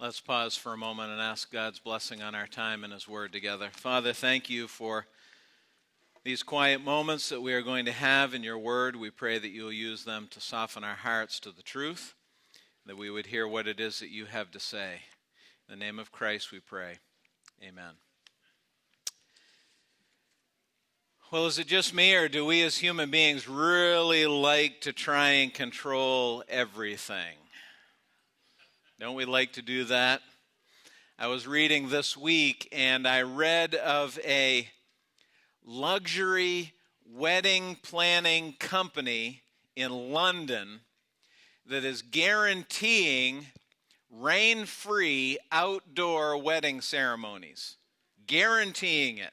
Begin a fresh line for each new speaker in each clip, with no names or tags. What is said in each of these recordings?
Let's pause for a moment and ask God's blessing on our time and His Word together. Father, thank you for these quiet moments that we are going to have in your Word. We pray that you will use them to soften our hearts to the truth, that we would hear what it is that you have to say. In the name of Christ we pray. Amen. Well, is it just me, or do we as human beings really like to try and control everything? Don't we like to do that? I was reading this week and I read of a luxury wedding planning company in London that is guaranteeing rain free outdoor wedding ceremonies. Guaranteeing it.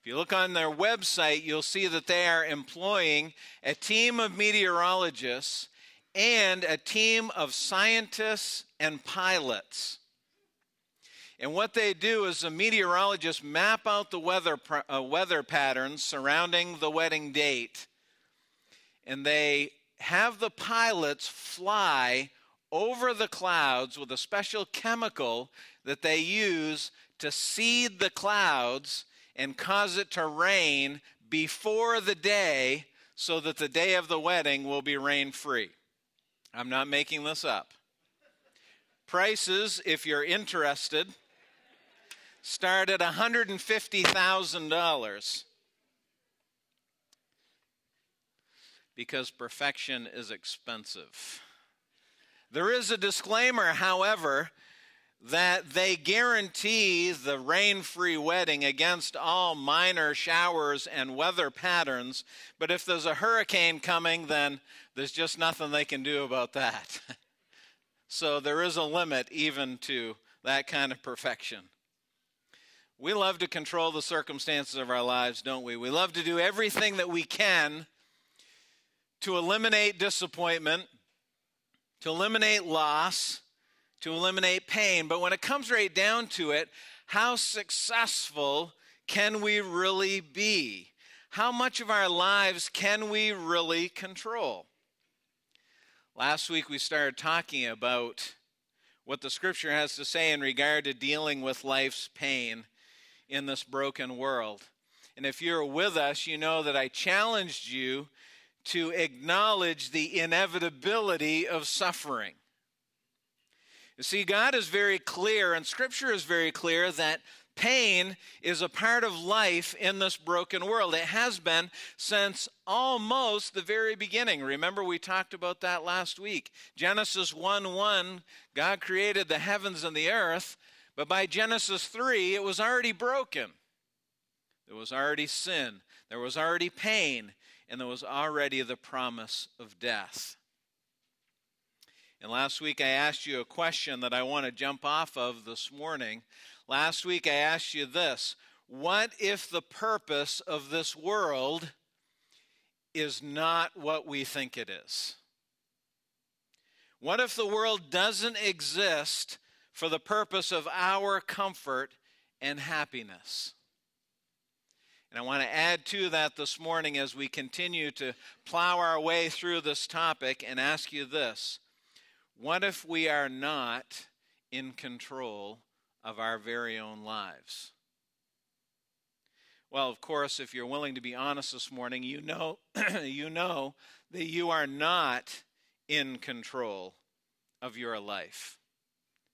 If you look on their website, you'll see that they are employing a team of meteorologists and a team of scientists and pilots. And what they do is the meteorologists map out the weather, uh, weather patterns surrounding the wedding date, and they have the pilots fly over the clouds with a special chemical that they use to seed the clouds and cause it to rain before the day so that the day of the wedding will be rain free. I'm not making this up. Prices, if you're interested, start at $150,000 because perfection is expensive. There is a disclaimer, however, that they guarantee the rain free wedding against all minor showers and weather patterns. But if there's a hurricane coming, then there's just nothing they can do about that. so there is a limit even to that kind of perfection. We love to control the circumstances of our lives, don't we? We love to do everything that we can to eliminate disappointment, to eliminate loss, to eliminate pain. But when it comes right down to it, how successful can we really be? How much of our lives can we really control? Last week we started talking about what the scripture has to say in regard to dealing with life's pain in this broken world. And if you're with us, you know that I challenged you to acknowledge the inevitability of suffering. You see, God is very clear, and Scripture is very clear that Pain is a part of life in this broken world. It has been since almost the very beginning. Remember, we talked about that last week. Genesis 1 1, God created the heavens and the earth, but by Genesis 3, it was already broken. There was already sin, there was already pain, and there was already the promise of death. And last week I asked you a question that I want to jump off of this morning. Last week I asked you this What if the purpose of this world is not what we think it is? What if the world doesn't exist for the purpose of our comfort and happiness? And I want to add to that this morning as we continue to plow our way through this topic and ask you this What if we are not in control of our very own lives? Well, of course, if you're willing to be honest this morning, you know you know that you are not in control of your life.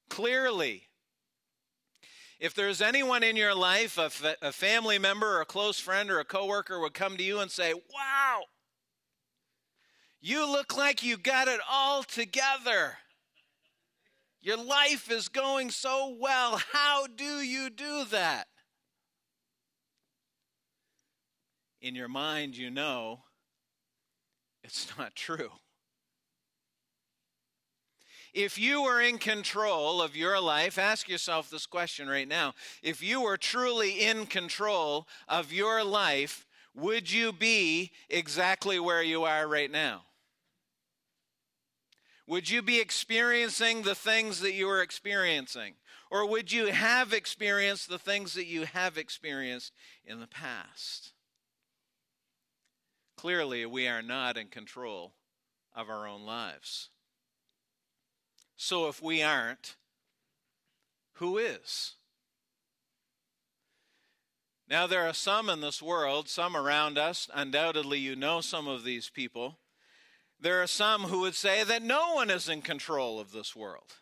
Clearly, if there's anyone in your life, a, fa- a family member or a close friend or a coworker would come to you and say, "Wow, you look like you got it all together." Your life is going so well. How do you do that? In your mind, you know it's not true. If you were in control of your life, ask yourself this question right now. If you were truly in control of your life, would you be exactly where you are right now? Would you be experiencing the things that you are experiencing? Or would you have experienced the things that you have experienced in the past? Clearly, we are not in control of our own lives. So, if we aren't, who is. Now, there are some in this world, some around us, undoubtedly you know some of these people. There are some who would say that no one is in control of this world.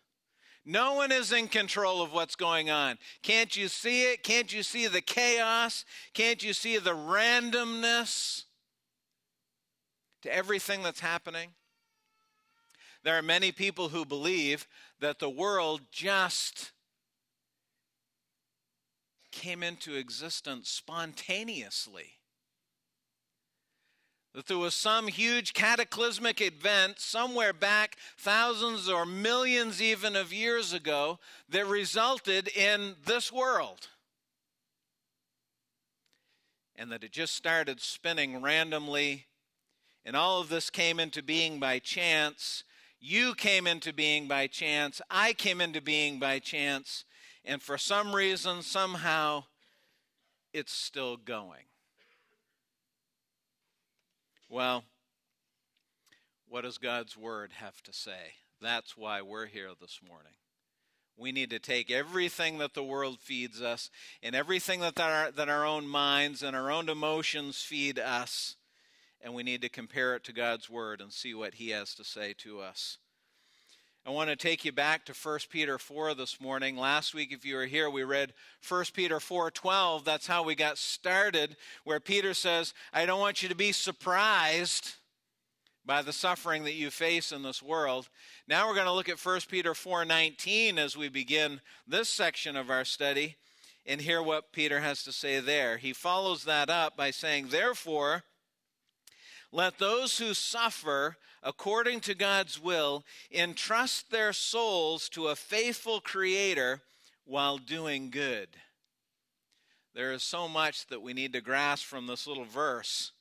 No one is in control of what's going on. Can't you see it? Can't you see the chaos? Can't you see the randomness to everything that's happening? There are many people who believe that the world just came into existence spontaneously. That there was some huge cataclysmic event somewhere back thousands or millions even of years ago that resulted in this world. And that it just started spinning randomly, and all of this came into being by chance. You came into being by chance. I came into being by chance and for some reason, somehow, it's still going. Well, what does God's Word have to say? That's why we're here this morning. We need to take everything that the world feeds us and everything that our, that our own minds and our own emotions feed us, and we need to compare it to God's Word and see what He has to say to us. I want to take you back to 1 Peter 4 this morning. Last week, if you were here, we read 1 Peter 4:12. That's how we got started, where Peter says, I don't want you to be surprised by the suffering that you face in this world. Now we're going to look at 1 Peter 4:19 as we begin this section of our study and hear what Peter has to say there. He follows that up by saying, Therefore, let those who suffer according to God's will entrust their souls to a faithful Creator while doing good. There is so much that we need to grasp from this little verse.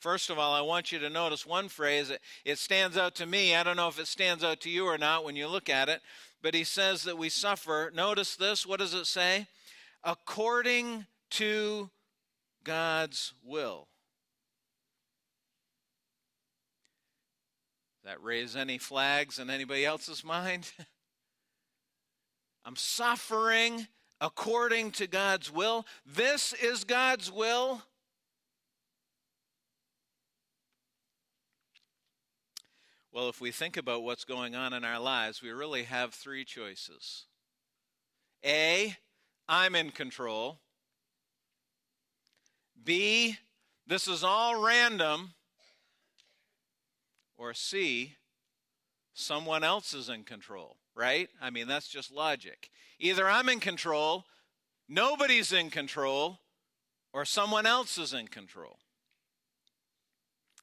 First of all, I want you to notice one phrase. It stands out to me. I don't know if it stands out to you or not when you look at it, but he says that we suffer. Notice this. What does it say? According to God's will. That raise any flags in anybody else's mind? I'm suffering according to God's will. This is God's will. Well, if we think about what's going on in our lives, we really have three choices. A, I'm in control. B, this is all random or C, someone else is in control, right? I mean, that's just logic. Either I'm in control, nobody's in control, or someone else is in control.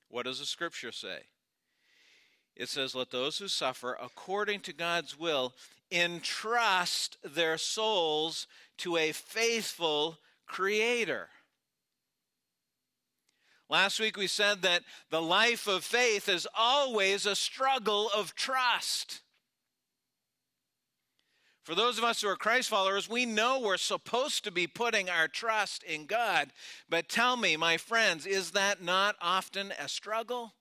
What does the scripture say? It says, Let those who suffer according to God's will entrust their souls to a faithful Creator. Last week we said that the life of faith is always a struggle of trust. For those of us who are Christ followers, we know we're supposed to be putting our trust in God. But tell me, my friends, is that not often a struggle?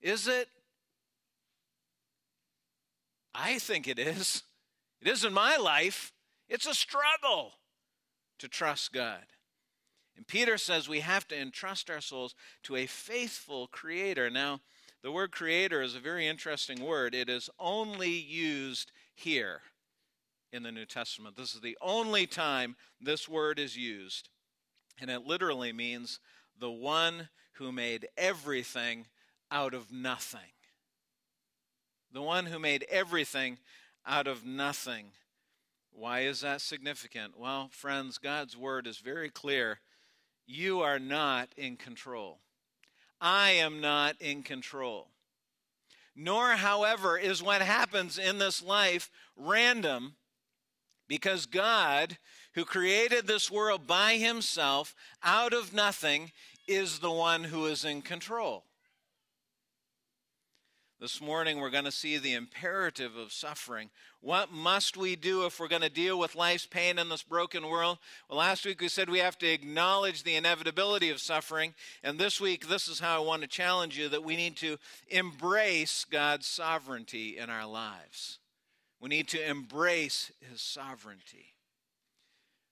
Is it? I think it is. It is in my life. It's a struggle to trust God. And Peter says we have to entrust our souls to a faithful creator. Now, the word creator is a very interesting word. It is only used here in the New Testament. This is the only time this word is used. And it literally means the one who made everything out of nothing. The one who made everything out of nothing. Why is that significant? Well, friends, God's word is very clear you are not in control. I am not in control. Nor, however, is what happens in this life random because God, who created this world by himself out of nothing, is the one who is in control. This morning, we're going to see the imperative of suffering. What must we do if we're going to deal with life's pain in this broken world? Well, last week we said we have to acknowledge the inevitability of suffering. And this week, this is how I want to challenge you that we need to embrace God's sovereignty in our lives. We need to embrace his sovereignty.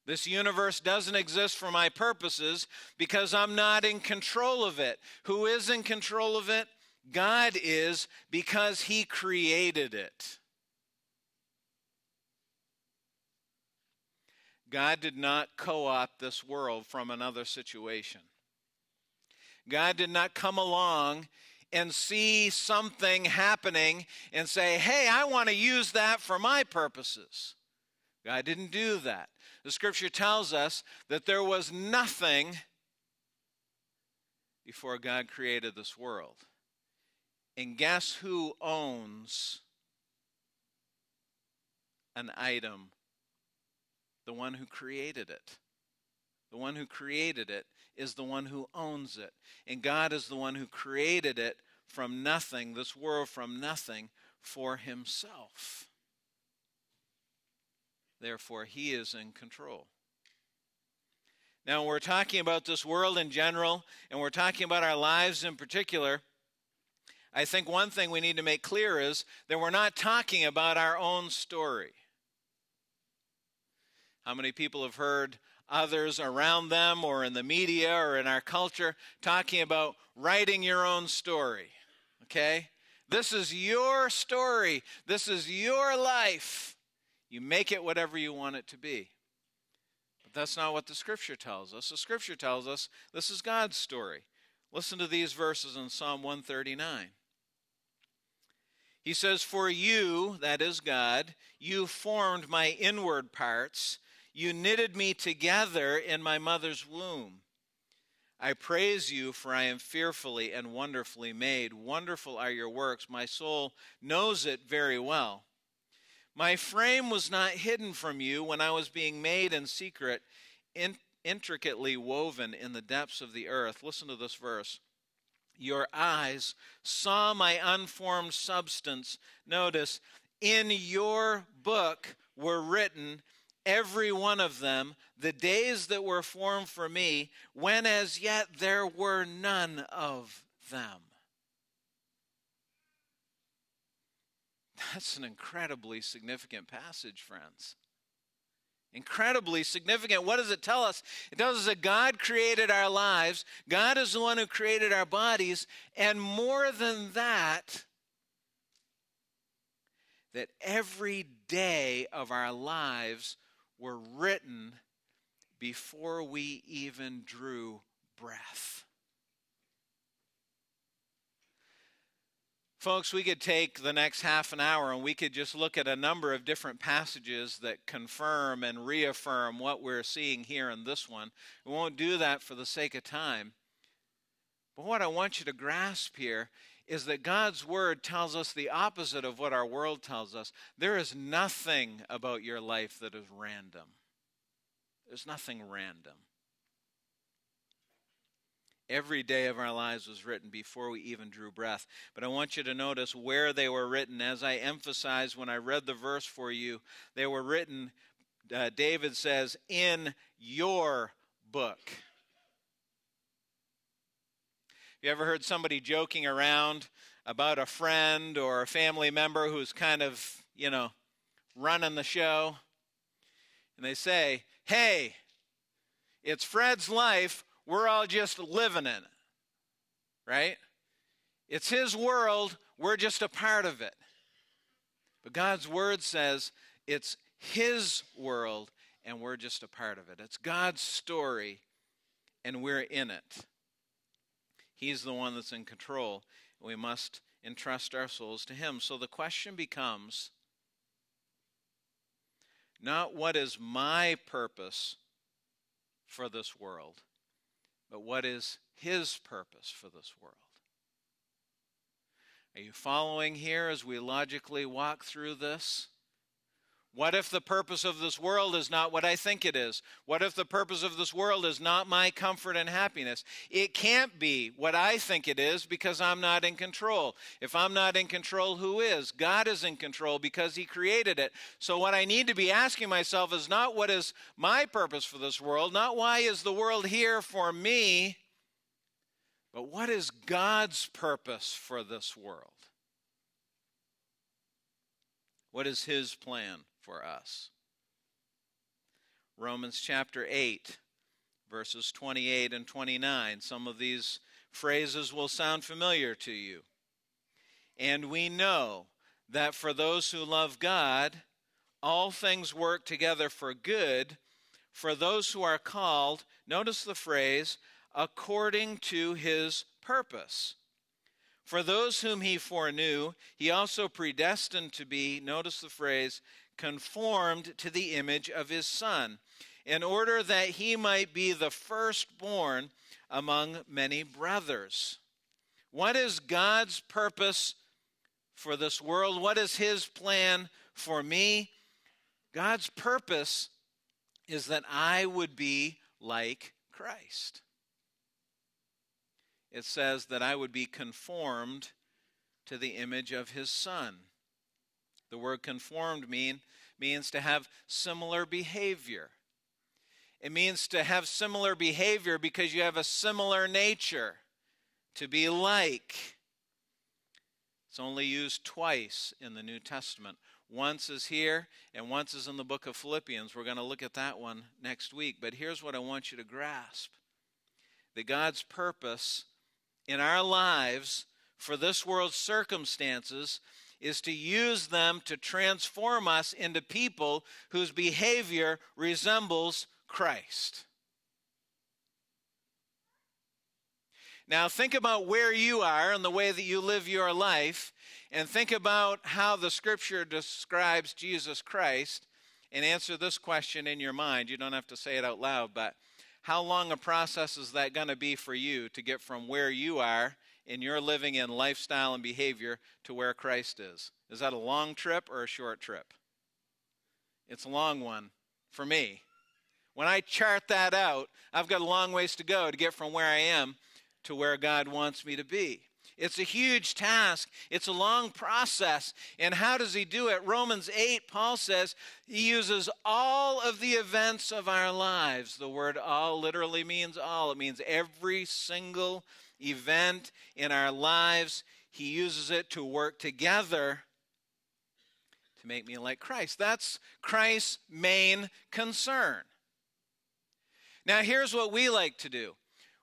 This universe doesn't exist for my purposes because I'm not in control of it. Who is in control of it? God is because he created it. God did not co opt this world from another situation. God did not come along and see something happening and say, hey, I want to use that for my purposes. God didn't do that. The scripture tells us that there was nothing before God created this world. And guess who owns an item? The one who created it. The one who created it is the one who owns it. And God is the one who created it from nothing, this world from nothing, for himself. Therefore, he is in control. Now, we're talking about this world in general, and we're talking about our lives in particular. I think one thing we need to make clear is that we're not talking about our own story. How many people have heard others around them or in the media or in our culture talking about writing your own story. Okay? This is your story. This is your life. You make it whatever you want it to be. But that's not what the scripture tells us. The scripture tells us this is God's story. Listen to these verses in Psalm 139. He says, For you, that is God, you formed my inward parts. You knitted me together in my mother's womb. I praise you, for I am fearfully and wonderfully made. Wonderful are your works. My soul knows it very well. My frame was not hidden from you when I was being made in secret, in, intricately woven in the depths of the earth. Listen to this verse. Your eyes saw my unformed substance. Notice, in your book were written every one of them, the days that were formed for me, when as yet there were none of them. That's an incredibly significant passage, friends. Incredibly significant. What does it tell us? It tells us that God created our lives, God is the one who created our bodies, and more than that, that every day of our lives were written before we even drew breath. Folks, we could take the next half an hour and we could just look at a number of different passages that confirm and reaffirm what we're seeing here in this one. We won't do that for the sake of time. But what I want you to grasp here is that God's word tells us the opposite of what our world tells us. There is nothing about your life that is random. There's nothing random. Every day of our lives was written before we even drew breath. But I want you to notice where they were written. As I emphasized when I read the verse for you, they were written, uh, David says, in your book. You ever heard somebody joking around about a friend or a family member who's kind of, you know, running the show? And they say, hey, it's Fred's life. We're all just living in it. Right? It's his world. We're just a part of it. But God's word says it's his world and we're just a part of it. It's God's story and we're in it. He's the one that's in control. We must entrust our souls to Him. So the question becomes not what is my purpose for this world, but what is His purpose for this world. Are you following here as we logically walk through this? What if the purpose of this world is not what I think it is? What if the purpose of this world is not my comfort and happiness? It can't be what I think it is because I'm not in control. If I'm not in control, who is? God is in control because He created it. So, what I need to be asking myself is not what is my purpose for this world, not why is the world here for me, but what is God's purpose for this world? What is His plan for us? Romans chapter 8, verses 28 and 29. Some of these phrases will sound familiar to you. And we know that for those who love God, all things work together for good for those who are called, notice the phrase, according to his purpose. For those whom he foreknew, he also predestined to be, notice the phrase, conformed to the image of his Son, in order that he might be the firstborn among many brothers. What is God's purpose for this world? What is his plan for me? God's purpose is that I would be like Christ. It says that I would be conformed to the image of his Son. The word conformed mean, means to have similar behavior. It means to have similar behavior because you have a similar nature, to be like. It's only used twice in the New Testament. Once is here, and once is in the book of Philippians. We're going to look at that one next week. But here's what I want you to grasp that God's purpose in our lives for this world's circumstances is to use them to transform us into people whose behavior resembles Christ. Now, think about where you are and the way that you live your life, and think about how the scripture describes Jesus Christ and answer this question in your mind. You don't have to say it out loud, but how long a process is that going to be for you to get from where you are in your living in lifestyle and behavior to where Christ is? Is that a long trip or a short trip? It's a long one for me. When I chart that out, I've got a long ways to go to get from where I am to where God wants me to be. It's a huge task. It's a long process. And how does he do it? Romans 8, Paul says he uses all of the events of our lives. The word all literally means all, it means every single event in our lives. He uses it to work together to make me like Christ. That's Christ's main concern. Now, here's what we like to do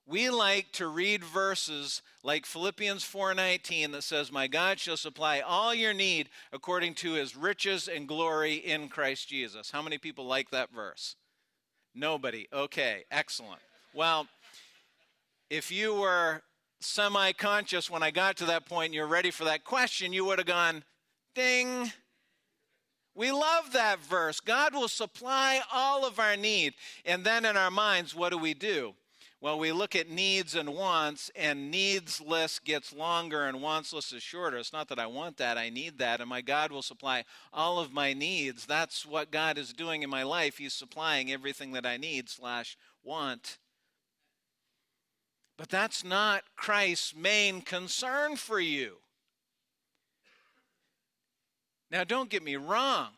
we like to read verses like Philippians 4:19 that says, "My God shall supply all your need according to his riches and glory in Christ Jesus." How many people like that verse? Nobody. Okay, excellent. Well, if you were semi-conscious when I got to that point and you're ready for that question, you would have gone, "Ding." We love that verse. God will supply all of our need. And then in our minds, what do we do? Well, we look at needs and wants, and needs list gets longer and wants list is shorter. It's not that I want that, I need that, and my God will supply all of my needs. That's what God is doing in my life. He's supplying everything that I need slash want. But that's not Christ's main concern for you. Now, don't get me wrong.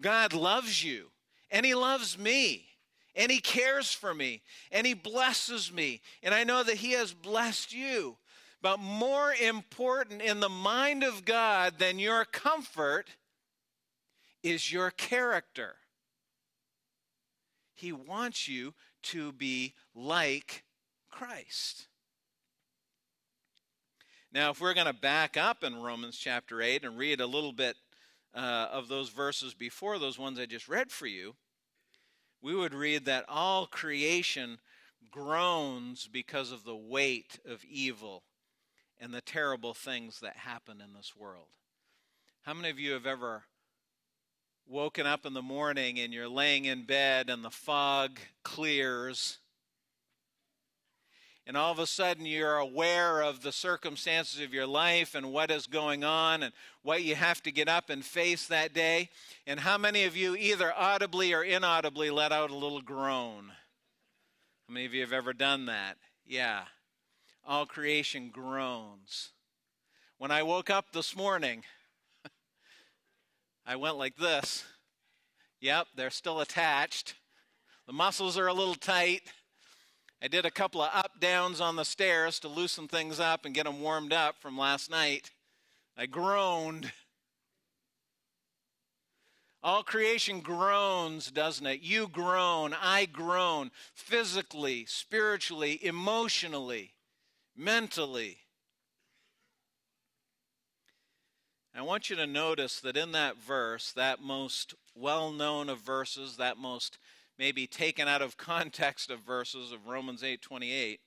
God loves you, and He loves me and He cares for me, and He blesses me, and I know that He has blessed you. But more important in the mind of God than your comfort is your character. He wants you to be like Christ. Now, if we're going to back up in Romans chapter 8 and read a little bit uh, of those verses before those ones I just read for you, we would read that all creation groans because of the weight of evil and the terrible things that happen in this world. How many of you have ever woken up in the morning and you're laying in bed and the fog clears and all of a sudden you're aware of the circumstances of your life and what is going on and what you have to get up and face that day. And how many of you, either audibly or inaudibly, let out a little groan? How many of you have ever done that? Yeah. All creation groans. When I woke up this morning, I went like this. Yep, they're still attached. The muscles are a little tight. I did a couple of up downs on the stairs to loosen things up and get them warmed up from last night. I groaned. All creation groans, doesn't it? You groan, I groan, physically, spiritually, emotionally, mentally. I want you to notice that in that verse, that most well known of verses, that most maybe taken out of context of verses of Romans 8 28,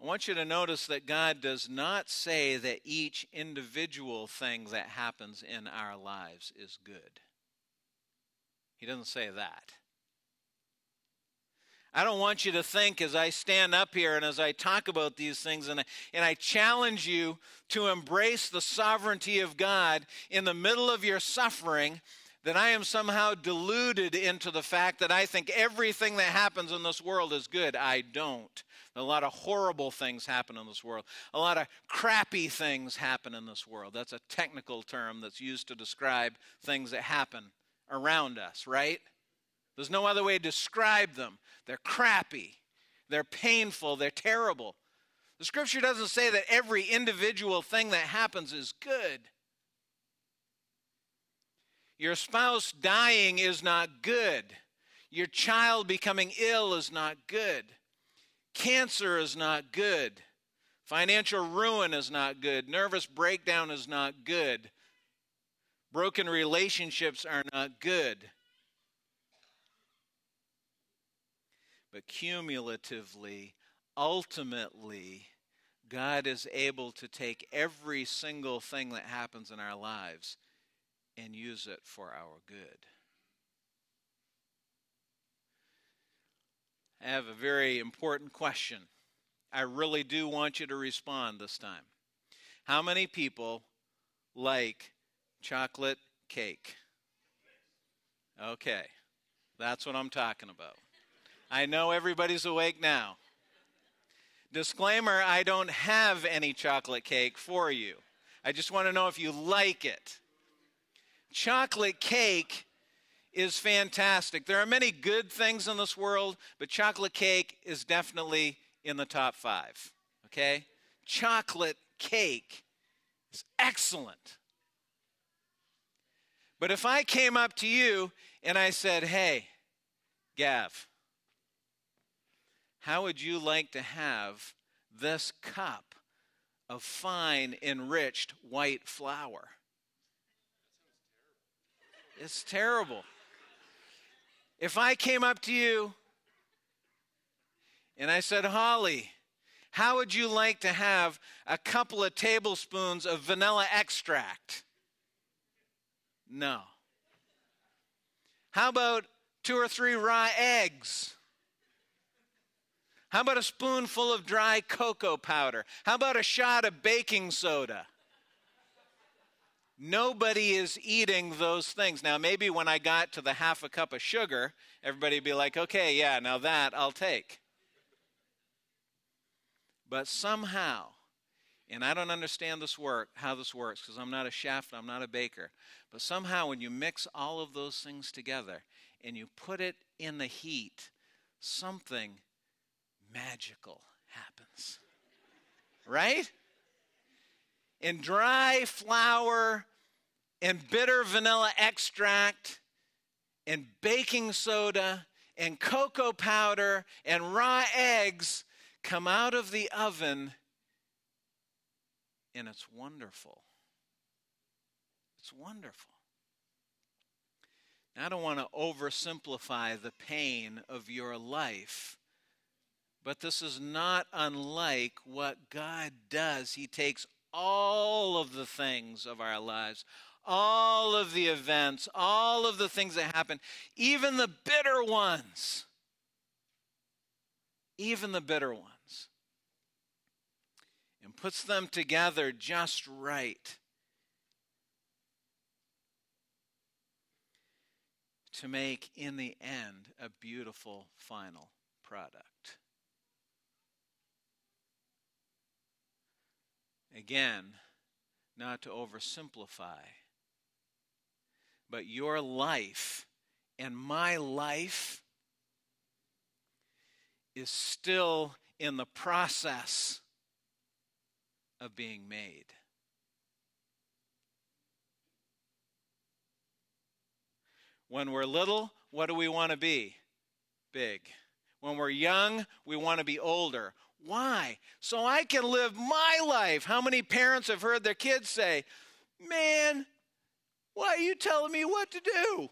I want you to notice that God does not say that each individual thing that happens in our lives is good. He doesn't say that. I don't want you to think as I stand up here and as I talk about these things and I, and I challenge you to embrace the sovereignty of God in the middle of your suffering that I am somehow deluded into the fact that I think everything that happens in this world is good. I don't. A lot of horrible things happen in this world. A lot of crappy things happen in this world. That's a technical term that's used to describe things that happen around us, right? There's no other way to describe them. They're crappy, they're painful, they're terrible. The scripture doesn't say that every individual thing that happens is good. Your spouse dying is not good. Your child becoming ill is not good. Cancer is not good. Financial ruin is not good. Nervous breakdown is not good. Broken relationships are not good. But cumulatively, ultimately, God is able to take every single thing that happens in our lives and use it for our good. I have a very important question. I really do want you to respond this time. How many people like chocolate cake? Okay, that's what I'm talking about. I know everybody's awake now. Disclaimer I don't have any chocolate cake for you. I just want to know if you like it. Chocolate cake is fantastic. There are many good things in this world, but chocolate cake is definitely in the top five. Okay? Chocolate cake is excellent. But if I came up to you and I said, hey, Gav, how would you like to have this cup of fine, enriched white flour? It's terrible. If I came up to you and I said, Holly, how would you like to have a couple of tablespoons of vanilla extract? No. How about two or three raw eggs? How about a spoonful of dry cocoa powder? How about a shot of baking soda? Nobody is eating those things. Now, maybe when I got to the half a cup of sugar, everybody would be like, okay, yeah, now that I'll take. But somehow, and I don't understand this work, how this works, because I'm not a chef, I'm not a baker. But somehow, when you mix all of those things together and you put it in the heat, something magical happens. Right? In dry flour and bitter vanilla extract and baking soda and cocoa powder and raw eggs come out of the oven and it's wonderful. It's wonderful. Now, I don't want to oversimplify the pain of your life, but this is not unlike what God does. He takes all of the things of our lives, all of the events, all of the things that happen, even the bitter ones, even the bitter ones, and puts them together just right. To make, in the end, a beautiful final product. Again, not to oversimplify, but your life and my life is still in the process of being made. When we're little, what do we want to be? Big. When we're young, we want to be older. Why? So I can live my life. How many parents have heard their kids say, Man, why are you telling me what to do?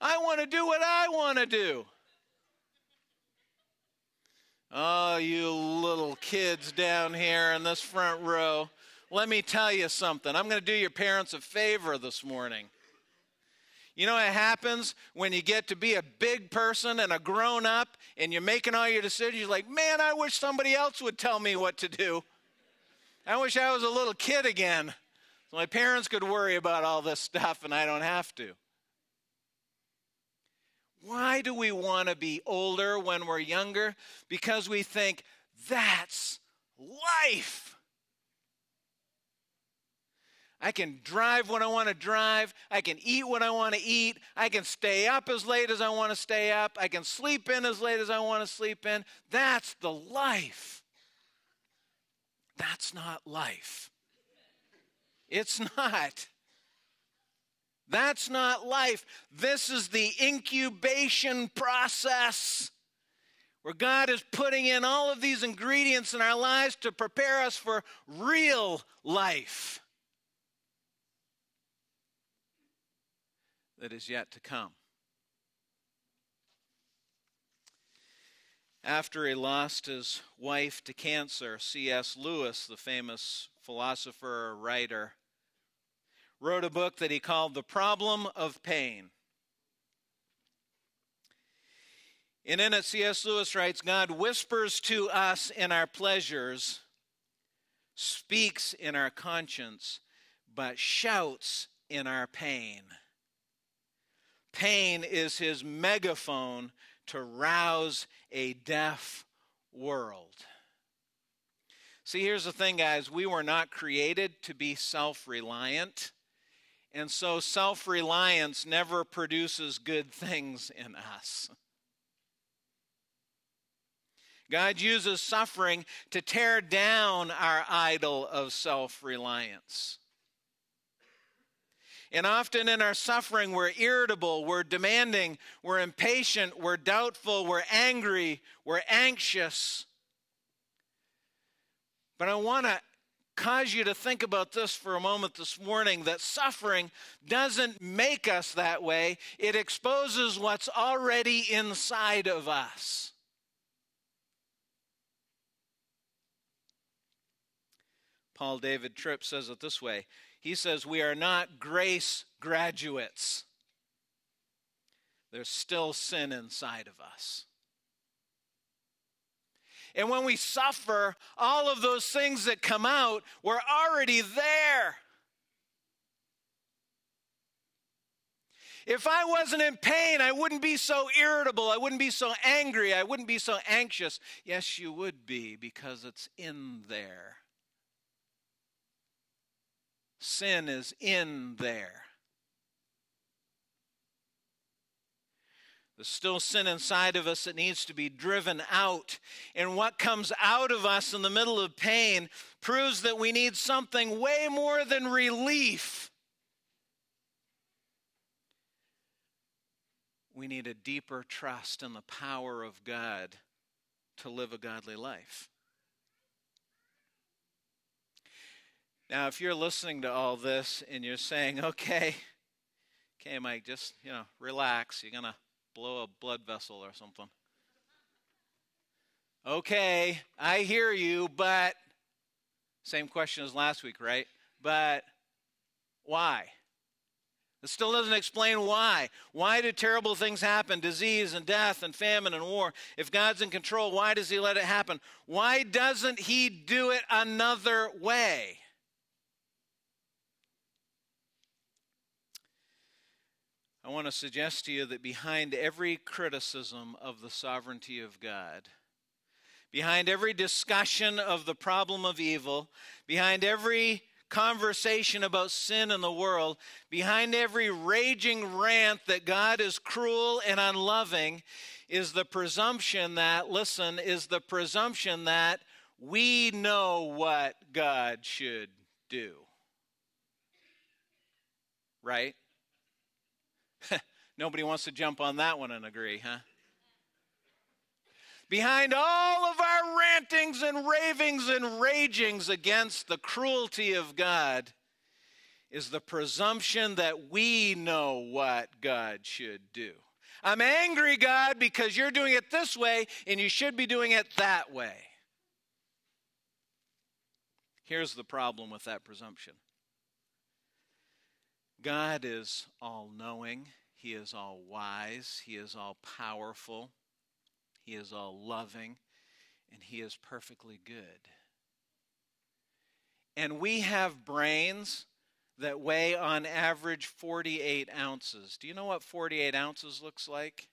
I want to do what I want to do. Oh, you little kids down here in this front row. Let me tell you something. I'm going to do your parents a favor this morning. You know what happens when you get to be a big person and a grown up and you're making all your decisions? You're like, man, I wish somebody else would tell me what to do. I wish I was a little kid again. So my parents could worry about all this stuff and I don't have to. Why do we want to be older when we're younger? Because we think that's life. I can drive when I want to drive. I can eat when I want to eat. I can stay up as late as I want to stay up. I can sleep in as late as I want to sleep in. That's the life. That's not life. It's not. That's not life. This is the incubation process where God is putting in all of these ingredients in our lives to prepare us for real life. That is yet to come. After he lost his wife to cancer, C.S. Lewis, the famous philosopher, writer, wrote a book that he called The Problem of Pain. And in it, C.S. Lewis writes God whispers to us in our pleasures, speaks in our conscience, but shouts in our pain. Pain is his megaphone to rouse a deaf world. See, here's the thing, guys. We were not created to be self reliant. And so self reliance never produces good things in us. God uses suffering to tear down our idol of self reliance. And often in our suffering, we're irritable, we're demanding, we're impatient, we're doubtful, we're angry, we're anxious. But I want to cause you to think about this for a moment this morning that suffering doesn't make us that way, it exposes what's already inside of us. Paul David Tripp says it this way he says we are not grace graduates. There's still sin inside of us. And when we suffer, all of those things that come out were already there. If I wasn't in pain, I wouldn't be so irritable. I wouldn't be so angry. I wouldn't be so anxious. Yes, you would be because it's in there. Sin is in there. There's still sin inside of us that needs to be driven out. And what comes out of us in the middle of pain proves that we need something way more than relief. We need a deeper trust in the power of God to live a godly life. Now, if you're listening to all this and you're saying, okay, okay, Mike, just, you know, relax. You're going to blow a blood vessel or something. Okay, I hear you, but same question as last week, right? But why? It still doesn't explain why. Why do terrible things happen? Disease and death and famine and war. If God's in control, why does He let it happen? Why doesn't He do it another way? I want to suggest to you that behind every criticism of the sovereignty of God, behind every discussion of the problem of evil, behind every conversation about sin in the world, behind every raging rant that God is cruel and unloving, is the presumption that, listen, is the presumption that we know what God should do. Right? Nobody wants to jump on that one and agree, huh? Behind all of our rantings and ravings and ragings against the cruelty of God is the presumption that we know what God should do. I'm angry, God, because you're doing it this way and you should be doing it that way. Here's the problem with that presumption God is all knowing, He is all wise, He is all powerful, He is all loving, and He is perfectly good. And we have brains that weigh on average 48 ounces. Do you know what 48 ounces looks like?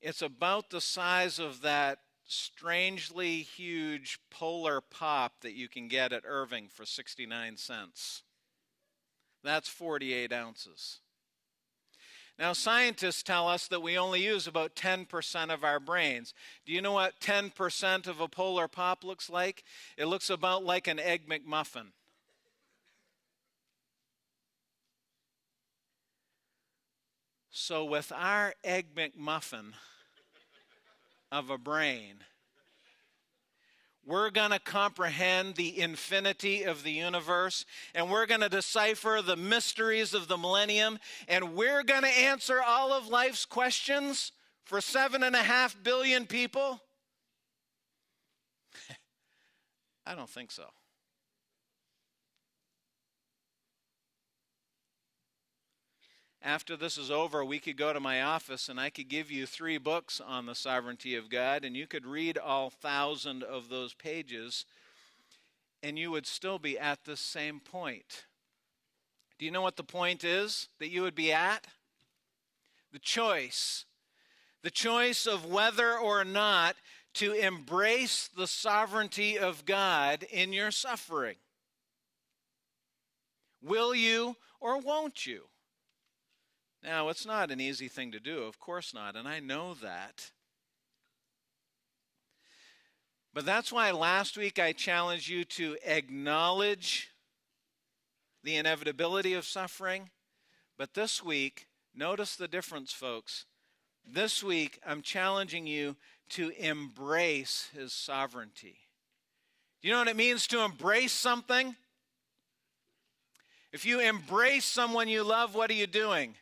It's about the size of that strangely huge polar pop that you can get at Irving for 69 cents. That's 48 ounces. Now, scientists tell us that we only use about 10% of our brains. Do you know what 10% of a polar pop looks like? It looks about like an Egg McMuffin. So, with our Egg McMuffin of a brain, we're going to comprehend the infinity of the universe, and we're going to decipher the mysteries of the millennium, and we're going to answer all of life's questions for seven and a half billion people? I don't think so. After this is over, we could go to my office and I could give you three books on the sovereignty of God, and you could read all thousand of those pages, and you would still be at the same point. Do you know what the point is that you would be at? The choice. The choice of whether or not to embrace the sovereignty of God in your suffering. Will you or won't you? Now, it's not an easy thing to do, of course not, and I know that. But that's why last week I challenged you to acknowledge the inevitability of suffering. But this week, notice the difference, folks. This week, I'm challenging you to embrace his sovereignty. Do you know what it means to embrace something? If you embrace someone you love, what are you doing?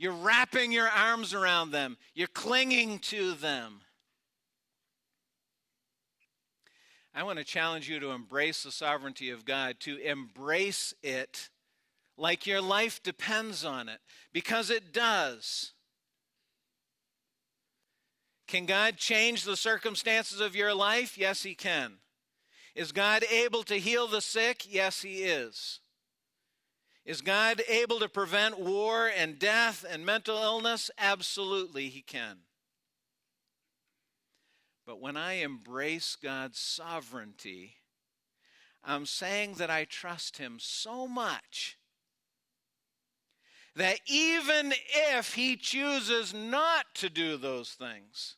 You're wrapping your arms around them, you're clinging to them. I want to challenge you to embrace the sovereignty of God, to embrace it like your life depends on it, because it does. Can God change the circumstances of your life? Yes, He can. Is God able to heal the sick? Yes, He is. Is God able to prevent war and death and mental illness? Absolutely, He can. But when I embrace God's sovereignty, I'm saying that I trust Him so much that even if He chooses not to do those things,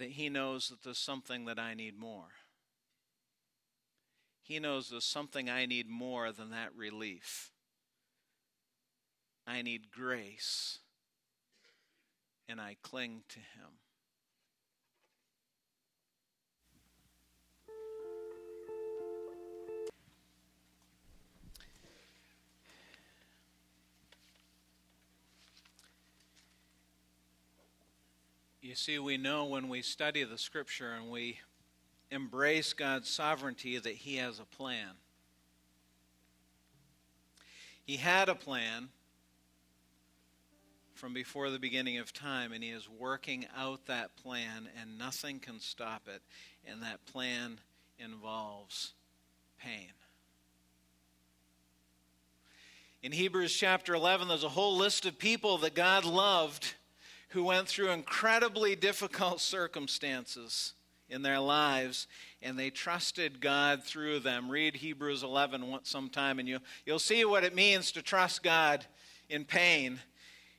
that He knows that there's something that I need more. He knows there's something I need more than that relief. I need grace, and I cling to Him. You see, we know when we study the scripture and we embrace God's sovereignty that He has a plan. He had a plan from before the beginning of time, and He is working out that plan, and nothing can stop it. And that plan involves pain. In Hebrews chapter 11, there's a whole list of people that God loved who went through incredibly difficult circumstances in their lives and they trusted God through them. Read Hebrews 11 sometime and you, you'll see what it means to trust God in pain.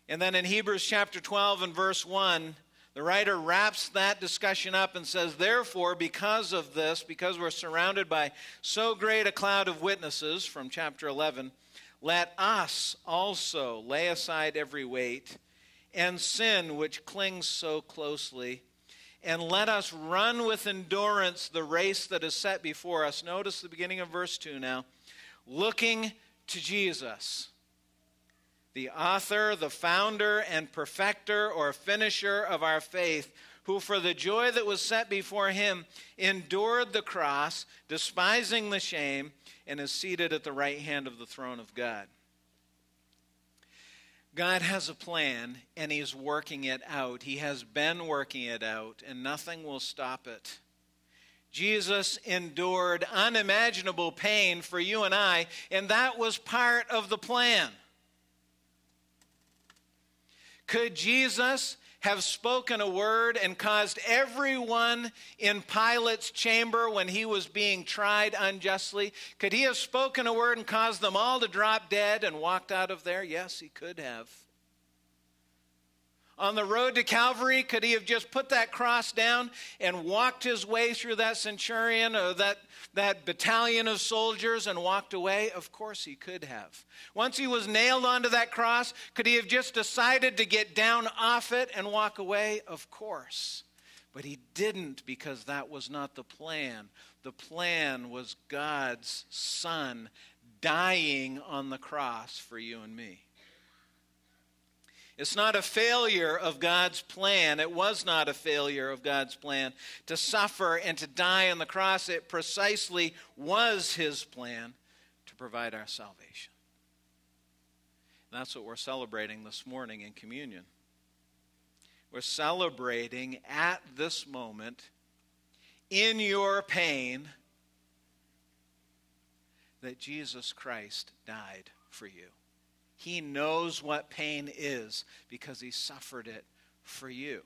And then in Hebrews chapter 12 and verse 1, the writer wraps that discussion up and says, Therefore, because of this, because we're surrounded by so great a cloud of witnesses from chapter 11, let us also lay aside every weight and sin which clings so closely, and let us run with endurance the race that is set before us. Notice the beginning of verse 2 now. Looking to Jesus, the author, the founder, and perfecter or finisher of our faith, who for the joy that was set before him endured the cross, despising the shame and is seated at the right hand of the throne of God. God has a plan and He's working it out. He has been working it out, and nothing will stop it. Jesus endured unimaginable pain for you and I, and that was part of the plan. Could Jesus have spoken a word and caused everyone in Pilate's chamber when he was being tried unjustly? Could he have spoken a word and caused them all to drop dead and walked out of there? Yes, he could have. On the road to Calvary, could he have just put that cross down and walked his way through that centurion or that that battalion of soldiers and walked away? Of course he could have. Once he was nailed onto that cross, could he have just decided to get down off it and walk away? Of course. But he didn't because that was not the plan. The plan was God's Son dying on the cross for you and me. It's not a failure of God's plan. It was not a failure of God's plan to suffer and to die on the cross. It precisely was His plan to provide our salvation. And that's what we're celebrating this morning in communion. We're celebrating at this moment, in your pain, that Jesus Christ died for you. He knows what pain is because he suffered it for you.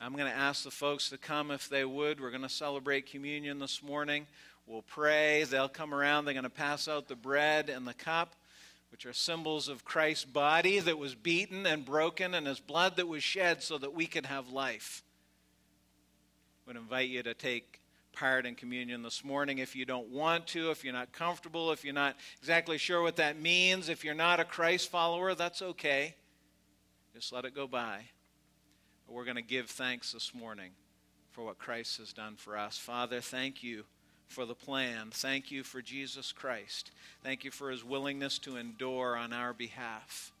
I'm going to ask the folks to come if they would. We're going to celebrate communion this morning. We'll pray. They'll come around. They're going to pass out the bread and the cup, which are symbols of Christ's body that was beaten and broken and his blood that was shed so that we could have life. I would invite you to take part in communion this morning. If you don't want to, if you're not comfortable, if you're not exactly sure what that means, if you're not a Christ follower, that's okay. Just let it go by. But we're going to give thanks this morning for what Christ has done for us. Father, thank you for the plan. Thank you for Jesus Christ. Thank you for his willingness to endure on our behalf.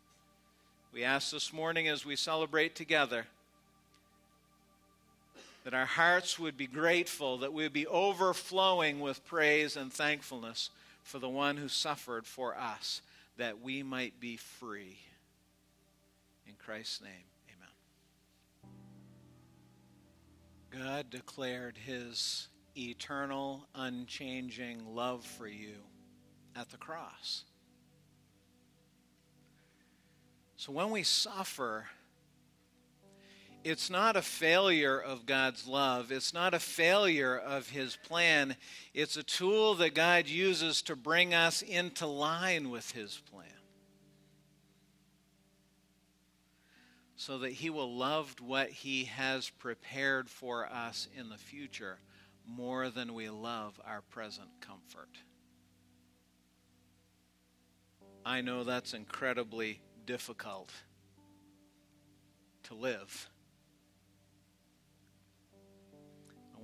We ask this morning as we celebrate together that our hearts would be grateful, that we would be overflowing with praise and thankfulness for the one who suffered for us, that we might be free. In Christ's name, amen. God declared his eternal, unchanging love for you at the cross. So when we suffer, it's not a failure of God's love. It's not a failure of His plan. It's a tool that God uses to bring us into line with His plan. So that He will love what He has prepared for us in the future more than we love our present comfort. I know that's incredibly difficult to live.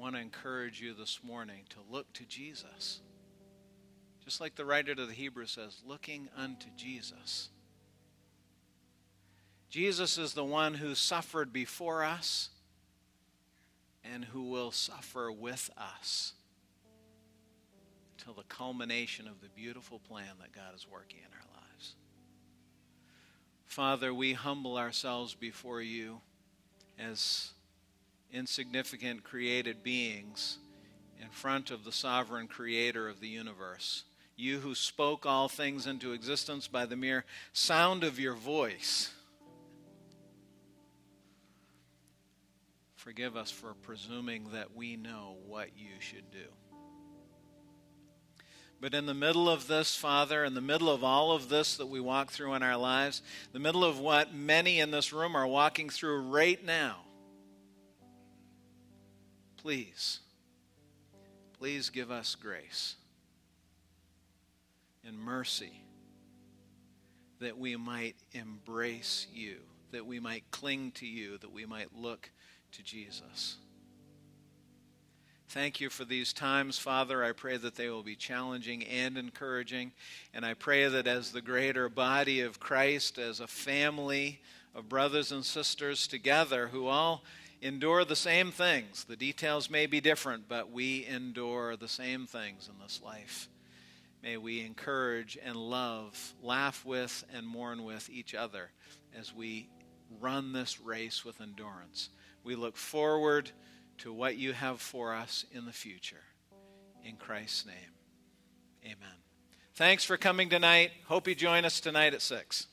Want to encourage you this morning to look to Jesus. Just like the writer to the Hebrews says, looking unto Jesus. Jesus is the one who suffered before us and who will suffer with us until the culmination of the beautiful plan that God is working in our lives. Father, we humble ourselves before you as insignificant created beings in front of the sovereign creator of the universe. You who spoke all things into existence by the mere sound of your voice. Forgive us for presuming that we know what you should do. But in the middle of this, Father, in the middle of all of this that we walk through in our lives, the middle of what many in this room are walking through right now, Please, please give us grace and mercy that we might embrace you, that we might cling to you, that we might look to Jesus. Thank you for these times, Father. I pray that they will be challenging and encouraging. And I pray that as the greater body of Christ, as a family of brothers and sisters together who all endure the same things, the details may be different, but we endure the same things in this life. May we encourage and love, laugh with, and mourn with each other as we run this race with endurance. We look forward to what you have for us in the future. In Christ's name, amen. Thanks for coming tonight. Hope you join us tonight at 6.